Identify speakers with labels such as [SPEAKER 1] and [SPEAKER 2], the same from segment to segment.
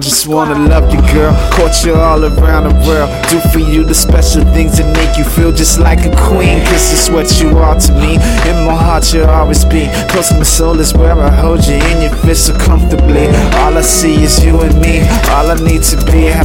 [SPEAKER 1] just wanna love you, girl. Court you all around the world. Do for you the special things that make you feel just like a queen. Cause it's what you are to me. In my heart, you'll always be. Close to my soul is where I hold you in your fist so comfortably. All I see is you and me. All I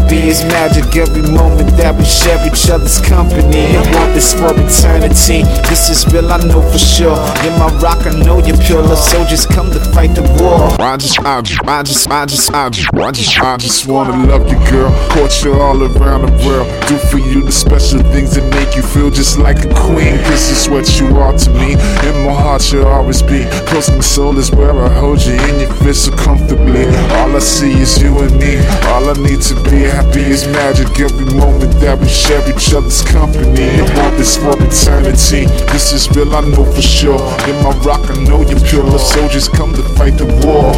[SPEAKER 1] be is magic. Every moment that we share each other's company. I want this for eternity. This is real, I know for sure. You're my rock, I know you're pure. Love soldiers come to fight the war. I just, I just, I just, I just, I just, I just, I just wanna love you, girl. Court you all around the world. Do for you the special things that make you feel just like a queen. This is what you are to me. In my heart, you'll always be. Close my soul is where I hold you in your fist so comfortably. All I see is you and me. All I need to be happy is magic. Every moment that we share each other's company. I want this for eternity. This is real, I know for sure. In my rock, I know you're pure. Soldiers come to fight the war.